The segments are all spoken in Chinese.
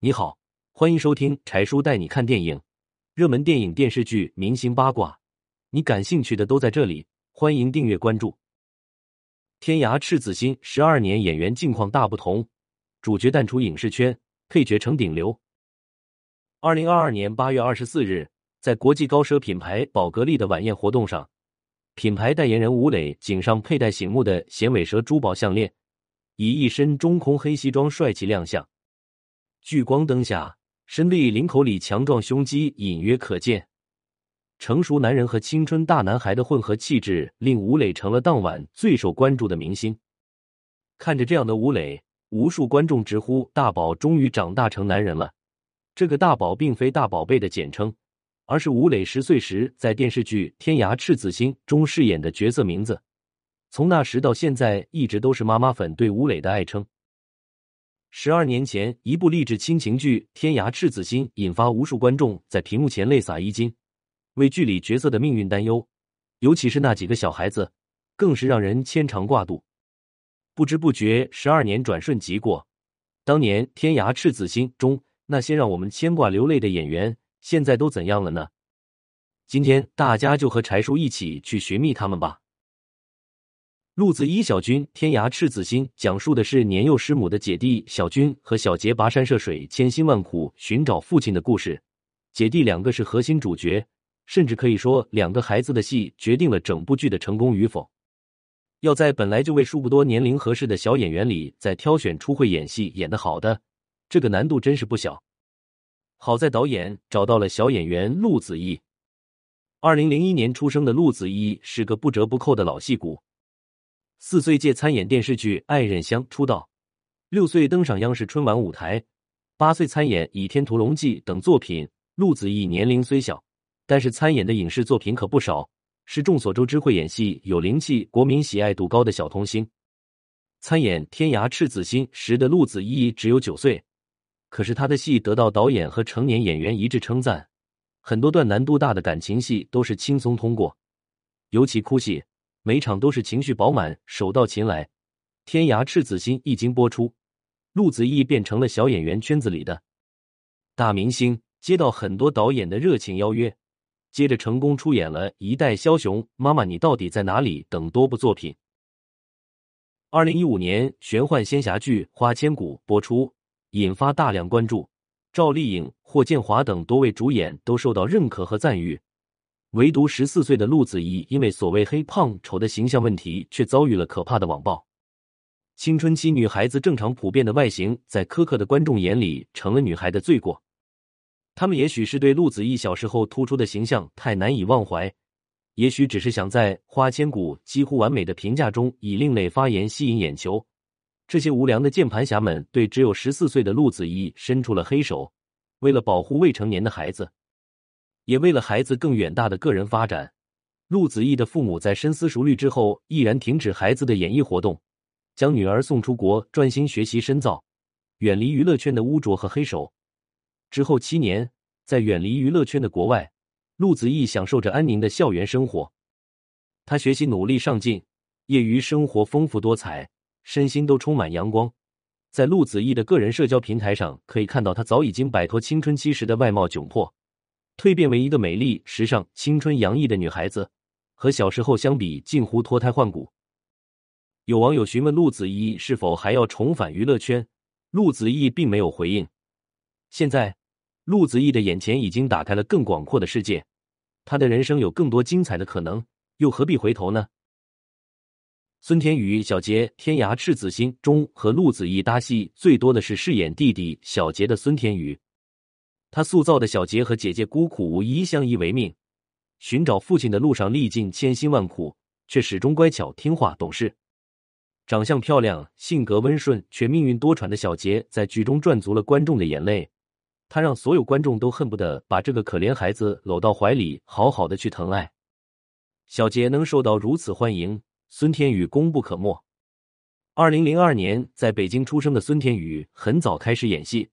你好，欢迎收听柴叔带你看电影，热门电影、电视剧、明星八卦，你感兴趣的都在这里。欢迎订阅关注。天涯赤子心十二年演员境况大不同，主角淡出影视圈，配角成顶流。二零二二年八月二十四日，在国际高奢品牌宝格丽的晚宴活动上，品牌代言人吴磊颈上佩戴醒目的衔尾蛇珠宝项链。以一身中空黑西装帅气亮相，聚光灯下，身立领口里强壮胸肌隐约可见。成熟男人和青春大男孩的混合气质，令吴磊成了当晚最受关注的明星。看着这样的吴磊，无数观众直呼：“大宝终于长大成男人了。”这个“大宝”并非大宝贝的简称，而是吴磊十岁时在电视剧《天涯赤子心》中饰演的角色名字。从那时到现在，一直都是妈妈粉对吴磊的爱称。十二年前，一部励志亲情剧《天涯赤子心》引发无数观众在屏幕前泪洒衣襟，为剧里角色的命运担忧，尤其是那几个小孩子，更是让人牵肠挂肚。不知不觉，十二年转瞬即过，当年《天涯赤子心》中那些让我们牵挂流泪的演员，现在都怎样了呢？今天，大家就和柴叔一起去寻觅他们吧。陆子一小军，天涯赤子心，讲述的是年幼失母的姐弟小军和小杰跋山涉水、千辛万苦寻找父亲的故事。姐弟两个是核心主角，甚至可以说，两个孩子的戏决定了整部剧的成功与否。要在本来就为数不多年龄合适的小演员里，再挑选出会演戏、演得好的，这个难度真是不小。好在导演找到了小演员陆子毅。二零零一年出生的陆子毅是个不折不扣的老戏骨。四岁借参演电视剧《爱人香》出道，六岁登上央视春晚舞台，八岁参演《倚天屠龙记》等作品。陆子毅年龄虽小，但是参演的影视作品可不少，是众所周知会演戏、有灵气、国民喜爱度高的小童星。参演《天涯赤子心》时的陆子毅只有九岁，可是他的戏得到导演和成年演员一致称赞，很多段难度大的感情戏都是轻松通过，尤其哭戏。每场都是情绪饱满，手到擒来。《天涯赤子心》一经播出，陆子毅变成了小演员圈子里的大明星，接到很多导演的热情邀约，接着成功出演了《一代枭雄》《妈妈你到底在哪里》等多部作品。二零一五年，玄幻仙侠剧《花千骨》播出，引发大量关注。赵丽颖、霍建华等多位主演都受到认可和赞誉。唯独十四岁的陆子怡，因为所谓黑胖丑的形象问题，却遭遇了可怕的网暴。青春期女孩子正常普遍的外形，在苛刻的观众眼里成了女孩的罪过。他们也许是对陆子怡小时候突出的形象太难以忘怀，也许只是想在《花千骨》几乎完美的评价中以另类发言吸引眼球。这些无良的键盘侠们对只有十四岁的陆子怡伸出了黑手，为了保护未成年的孩子。也为了孩子更远大的个人发展，陆子毅的父母在深思熟虑之后，毅然停止孩子的演艺活动，将女儿送出国，专心学习深造，远离娱乐圈的污浊和黑手。之后七年，在远离娱乐圈的国外，陆子毅享受着安宁的校园生活。他学习努力上进，业余生活丰富多彩，身心都充满阳光。在陆子毅的个人社交平台上，可以看到他早已经摆脱青春期时的外貌窘迫。蜕变为一个美丽、时尚、青春洋溢的女孩子，和小时候相比，近乎脱胎换骨。有网友询问陆子怡是否还要重返娱乐圈，陆子怡并没有回应。现在，陆子怡的眼前已经打开了更广阔的世界，她的人生有更多精彩的可能，又何必回头呢？孙天宇、小杰《天涯赤子心》中和陆子怡搭戏最多的是饰演弟弟小杰的孙天宇。他塑造的小杰和姐姐孤苦无依，相依为命，寻找父亲的路上历尽千辛万苦，却始终乖巧听话懂事。长相漂亮、性格温顺却命运多舛的小杰，在剧中赚足了观众的眼泪。他让所有观众都恨不得把这个可怜孩子搂到怀里，好好的去疼爱。小杰能受到如此欢迎，孙天宇功不可没。二零零二年在北京出生的孙天宇，很早开始演戏。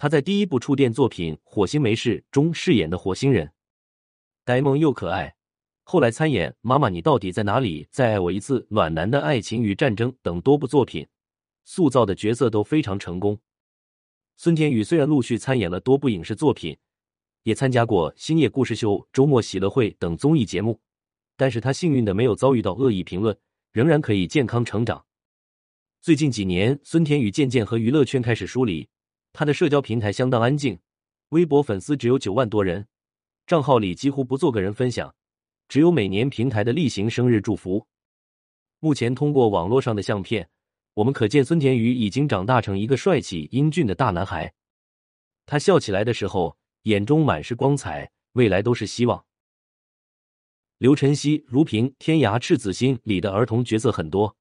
他在第一部触电作品《火星没事》中饰演的火星人，呆萌又可爱。后来参演《妈妈你到底在哪里》《再爱我一次》《暖男的爱情与战争》等多部作品，塑造的角色都非常成功。孙天宇虽然陆续参演了多部影视作品，也参加过《星夜故事秀》《周末喜乐会》等综艺节目，但是他幸运的没有遭遇到恶意评论，仍然可以健康成长。最近几年，孙天宇渐渐和娱乐圈开始疏离，他的社交平台相当安静，微博粉丝只有九万多人，账号里几乎不做个人分享，只有每年平台的例行生日祝福。目前通过网络上的相片。我们可见孙田宇已经长大成一个帅气英俊的大男孩，他笑起来的时候，眼中满是光彩，未来都是希望。刘晨曦、如萍、天涯赤子心里的儿童角色很多，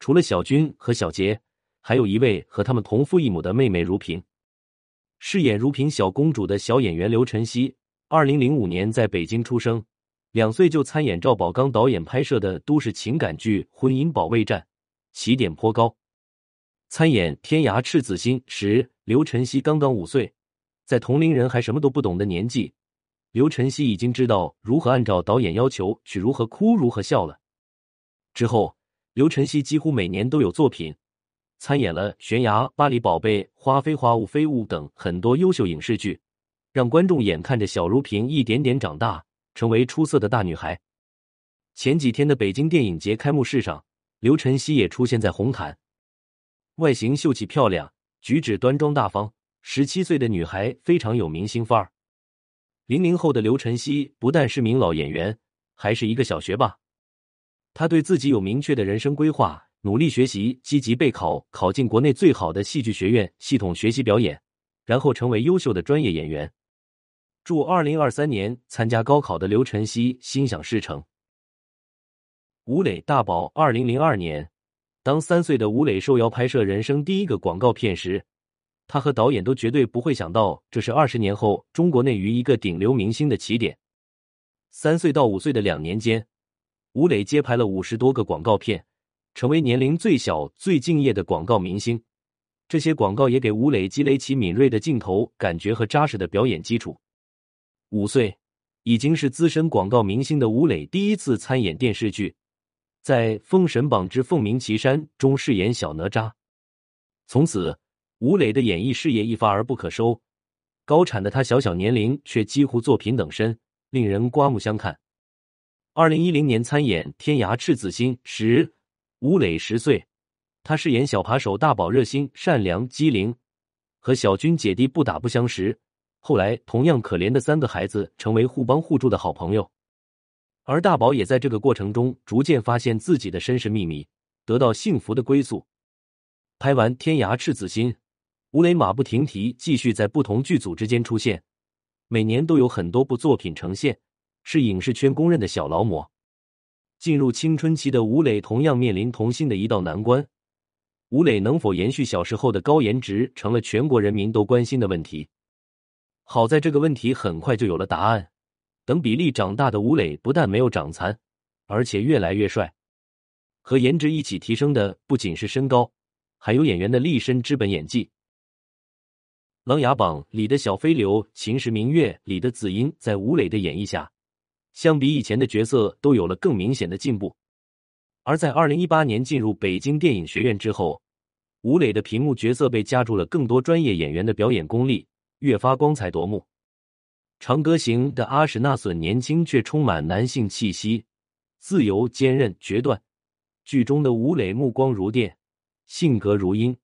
除了小军和小杰，还有一位和他们同父异母的妹妹如萍。饰演如萍小公主的小演员刘晨曦，二零零五年在北京出生，两岁就参演赵宝刚导演拍摄的都市情感剧《婚姻保卫战》。起点颇高。参演《天涯赤子心》时，刘晨曦刚刚五岁，在同龄人还什么都不懂的年纪，刘晨曦已经知道如何按照导演要求去如何哭、如何笑了。之后，刘晨曦几乎每年都有作品，参演了《悬崖》《巴黎宝贝》《花非花雾非雾》等很多优秀影视剧，让观众眼看着小如萍一点点长大，成为出色的大女孩。前几天的北京电影节开幕式上。刘晨曦也出现在红毯，外形秀气漂亮，举止端庄大方，十七岁的女孩非常有明星范儿。零零后的刘晨曦不但是名老演员，还是一个小学霸。他对自己有明确的人生规划，努力学习，积极备考，考进国内最好的戏剧学院，系统学习表演，然后成为优秀的专业演员。祝二零二三年参加高考的刘晨曦心想事成。吴磊大宝，二零零二年，当三岁的吴磊受邀拍摄人生第一个广告片时，他和导演都绝对不会想到，这是二十年后中国内娱一个顶流明星的起点。三岁到五岁的两年间，吴磊接拍了五十多个广告片，成为年龄最小、最敬业的广告明星。这些广告也给吴磊积累起敏锐的镜头感觉和扎实的表演基础。五岁，已经是资深广告明星的吴磊第一次参演电视剧。在《封神榜之凤鸣岐山》中饰演小哪吒，从此吴磊的演艺事业一发而不可收。高产的他小小年龄却几乎作品等身，令人刮目相看。二零一零年参演《天涯赤子心》时，吴磊十岁，他饰演小扒手大宝，热心、善良、机灵，和小军姐弟不打不相识。后来，同样可怜的三个孩子成为互帮互助的好朋友。而大宝也在这个过程中逐渐发现自己的身世秘密，得到幸福的归宿。拍完《天涯赤子心》，吴磊马不停蹄继续在不同剧组之间出现，每年都有很多部作品呈现，是影视圈公认的小劳模。进入青春期的吴磊同样面临童星的一道难关：吴磊能否延续小时候的高颜值，成了全国人民都关心的问题。好在这个问题很快就有了答案。等比例长大的吴磊不但没有长残，而且越来越帅。和颜值一起提升的不仅是身高，还有演员的立身之本——演技。《琅琊榜》里的小飞流，《秦时明月》里的紫英，在吴磊的演绎下，相比以前的角色都有了更明显的进步。而在二零一八年进入北京电影学院之后，吴磊的屏幕角色被加注了更多专业演员的表演功力，越发光彩夺目。《长歌行》的阿史那隼年轻却充满男性气息，自由、坚韧、决断。剧中的吴磊目光如电，性格如鹰，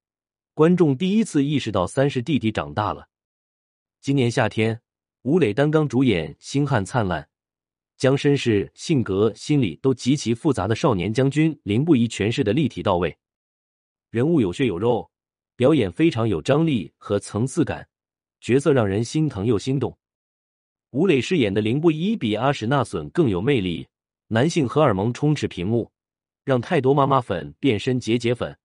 观众第一次意识到三师弟弟长大了。今年夏天，吴磊担纲主演《星汉灿烂》，将身世、性格、心理都极其复杂的少年将军凌不疑诠释的立体到位，人物有血有肉，表演非常有张力和层次感，角色让人心疼又心动。吴磊饰演的凌不疑比阿史那隼更有魅力，男性荷尔蒙充斥屏幕，让太多妈妈粉变身姐姐粉。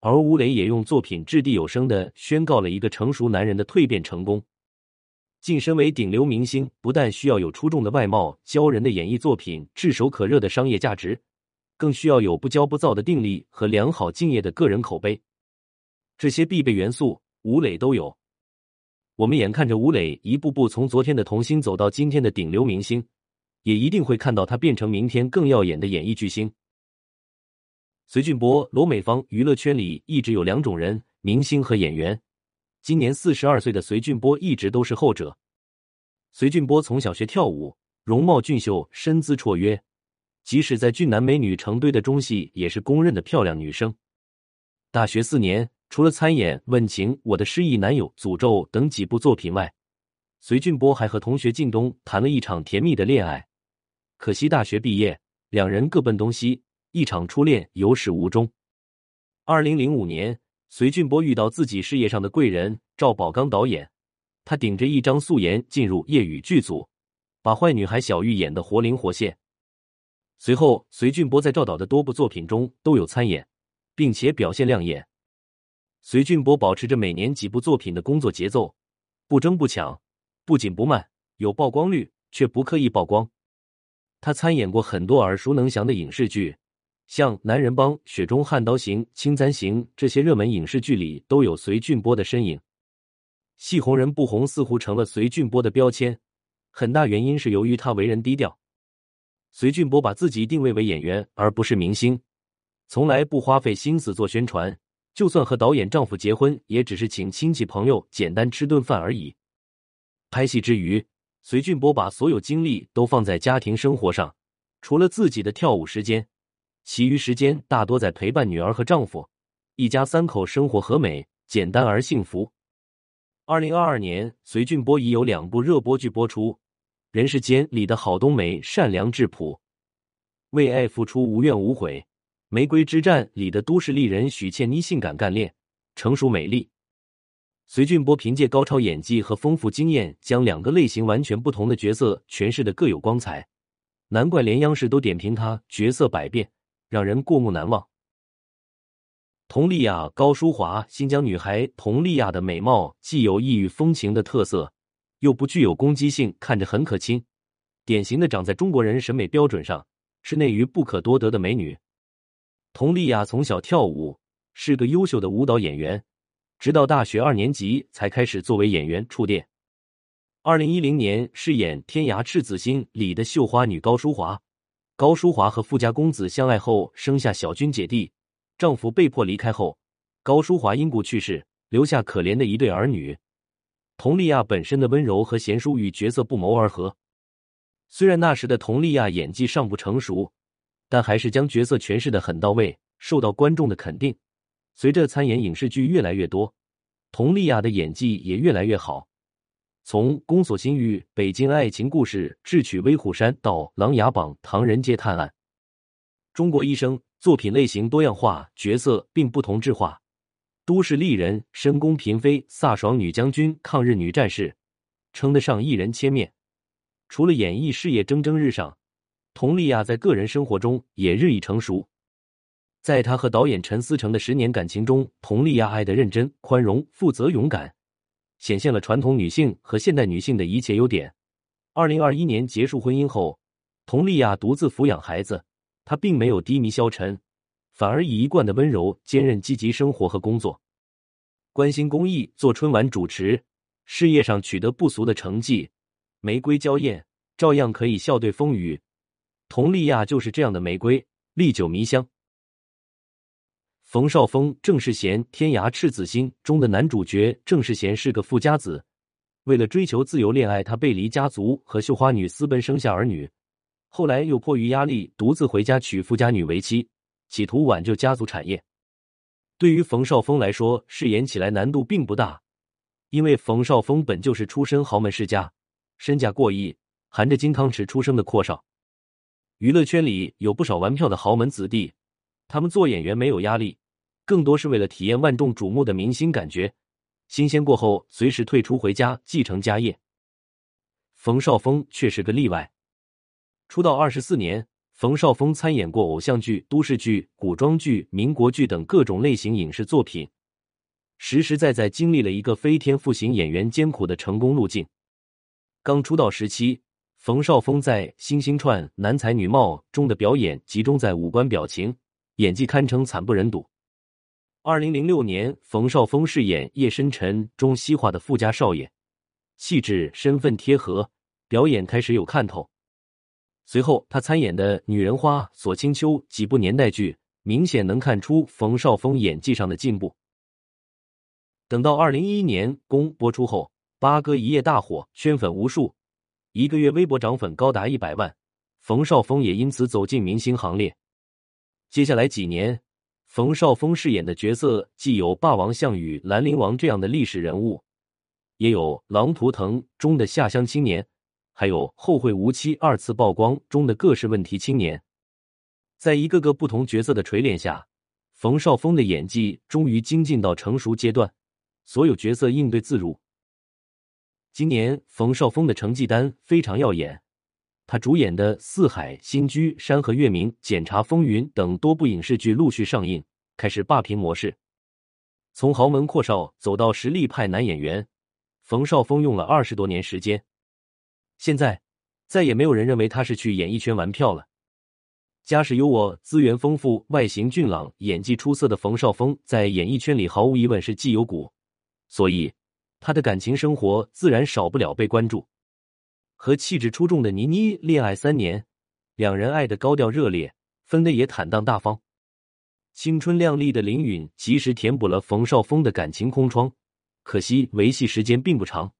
而吴磊也用作品掷地有声的宣告了一个成熟男人的蜕变成功。晋升为顶流明星，不但需要有出众的外貌、骄人的演艺作品、炙手可热的商业价值，更需要有不骄不躁的定力和良好敬业的个人口碑。这些必备元素，吴磊都有。我们眼看着吴磊一步步从昨天的童星走到今天的顶流明星，也一定会看到他变成明天更耀眼的演艺巨星。隋俊博、罗美芳，娱乐圈里一直有两种人：明星和演员。今年四十二岁的隋俊波一直都是后者。隋俊波从小学跳舞，容貌俊秀，身姿绰约，即使在俊男美女成堆的中戏，也是公认的漂亮女生。大学四年，除了参演《问情》《我的失忆男友》《诅咒》等几部作品外，隋俊波还和同学靳东谈了一场甜蜜的恋爱。可惜大学毕业，两人各奔东西，一场初恋有始无终。二零零五年，隋俊波遇到自己事业上的贵人赵宝刚导演，他顶着一张素颜进入夜雨剧组，把坏女孩小玉演得活灵活现。随后，隋俊波在赵导的多部作品中都有参演，并且表现亮眼。隋俊波保持着每年几部作品的工作节奏，不争不抢，不紧不慢，有曝光率却不刻意曝光。他参演过很多耳熟能详的影视剧，像《男人帮》《雪中悍刀行》《青簪行》这些热门影视剧里都有隋俊波的身影。戏红人不红似乎成了隋俊波的标签，很大原因是由于他为人低调。隋俊波把自己定位为演员，而不是明星，从来不花费心思做宣传。就算和导演丈夫结婚，也只是请亲戚朋友简单吃顿饭而已。拍戏之余，隋俊波把所有精力都放在家庭生活上，除了自己的跳舞时间，其余时间大多在陪伴女儿和丈夫，一家三口生活和美，简单而幸福。二零二二年，隋俊波已有两部热播剧播出。《人世间》里的郝冬梅善良质朴，为爱付出无怨无悔；《玫瑰之战》里的都市丽人许倩妮性感干练、成熟美丽。隋俊波凭借高超演技和丰富经验，将两个类型完全不同的角色诠释的各有光彩，难怪连央视都点评他角色百变，让人过目难忘。佟丽娅、高淑华，新疆女孩佟丽娅的美貌既有异域风情的特色。又不具有攻击性，看着很可亲，典型的长在中国人审美标准上，是内娱不可多得的美女。佟丽娅从小跳舞，是个优秀的舞蹈演员，直到大学二年级才开始作为演员触电。二零一零年饰演《天涯赤子心》里的绣花女高淑华，高淑华和富家公子相爱后生下小军姐弟，丈夫被迫离开后，高淑华因故去世，留下可怜的一对儿女。佟丽娅本身的温柔和贤淑与角色不谋而合，虽然那时的佟丽娅演技尚不成熟，但还是将角色诠释的很到位，受到观众的肯定。随着参演影视剧越来越多，佟丽娅的演技也越来越好。从《宫锁心玉》《北京爱情故事》《智取威虎山》到《琅琊榜》《唐人街探案》，《中国医生》作品类型多样化，角色并不同质化。都市丽人、深宫嫔妃、飒爽女将军、抗日女战士，称得上一人千面。除了演艺事业蒸蒸日上，佟丽娅在个人生活中也日益成熟。在她和导演陈思诚的十年感情中，佟丽娅爱的认真、宽容、负责、勇敢，显现了传统女性和现代女性的一切优点。二零二一年结束婚姻后，佟丽娅独自抚养孩子，她并没有低迷消沉。反而以一贯的温柔坚韧积极生活和工作，关心公益，做春晚主持，事业上取得不俗的成绩，玫瑰娇艳，照样可以笑对风雨。佟丽娅就是这样的玫瑰，历久弥香。冯绍峰、郑世贤，《天涯赤子心》中的男主角郑世贤是个富家子，为了追求自由恋爱，他背离家族和绣花女私奔，生下儿女，后来又迫于压力独自回家娶富家女为妻。企图挽救家族产业，对于冯绍峰来说，饰演起来难度并不大，因为冯绍峰本就是出身豪门世家，身价过亿，含着金汤匙出生的阔少。娱乐圈里有不少玩票的豪门子弟，他们做演员没有压力，更多是为了体验万众瞩目的明星感觉，新鲜过后随时退出回家继承家业。冯绍峰却是个例外，出道二十四年。冯绍峰参演过偶像剧、都市剧、古装剧、民国剧等各种类型影视作品，实实在在经历了一个非天赋型演员艰苦的成功路径。刚出道时期，冯绍峰在《星星串》男才女貌中的表演集中在五官表情，演技堪称惨不忍睹。二零零六年，冯绍峰饰演《夜深沉》中西化的富家少爷，气质身份贴合，表演开始有看头。随后，他参演的《女人花》《锁清秋》几部年代剧，明显能看出冯绍峰演技上的进步。等到二零一一年公播出后，八哥一夜大火，圈粉无数，一个月微博涨粉高达一百万，冯绍峰也因此走进明星行列。接下来几年，冯绍峰饰演的角色既有霸王项羽、兰陵王这样的历史人物，也有《狼图腾》中的下乡青年，还有《后会无期》二次曝光中的各式问题青年。在一个个不同角色的锤炼下，冯绍峰的演技终于精进到成熟阶段，所有角色应对自如。今年冯绍峰的成绩单非常耀眼。他主演的《四海》《新居》《山河月明》《检察风云》等多部影视剧陆续上映，开始霸屏模式。从豪门阔少走到实力派男演员，冯绍峰用了二十多年时间。现在再也没有人认为他是去演艺圈玩票了。家世优渥、资源丰富、外形俊朗、演技出色的冯绍峰，在演艺圈里毫无疑问是绩优股，所以他的感情生活自然少不了被关注。和气质出众的倪妮恋爱三年，两人爱的高调热烈，分的也坦荡大方。青春靓丽的林允及时填补了冯绍峰的感情空窗，可惜维系时间并不长。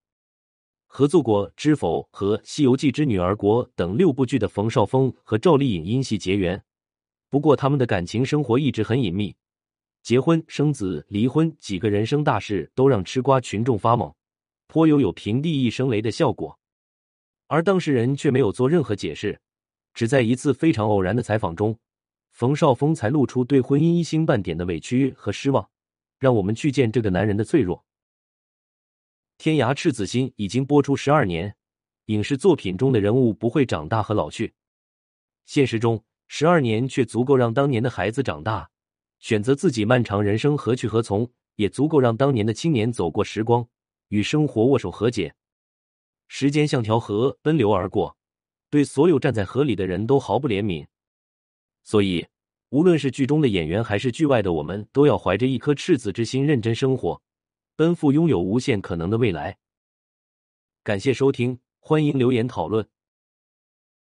合作过《知否》和《西游记之女儿国》等六部剧的冯绍峰和赵丽颖因戏结缘，不过他们的感情生活一直很隐秘。结婚、生子、离婚几个人生大事都让吃瓜群众发懵，颇有有平地一声雷的效果。而当事人却没有做任何解释，只在一次非常偶然的采访中，冯绍峰才露出对婚姻一星半点的委屈和失望，让我们去见这个男人的脆弱。《天涯赤子心》已经播出十二年，影视作品中的人物不会长大和老去，现实中十二年却足够让当年的孩子长大，选择自己漫长人生何去何从，也足够让当年的青年走过时光，与生活握手和解。时间像条河奔流而过，对所有站在河里的人都毫不怜悯。所以，无论是剧中的演员还是剧外的我们，都要怀着一颗赤子之心，认真生活，奔赴拥有无限可能的未来。感谢收听，欢迎留言讨论。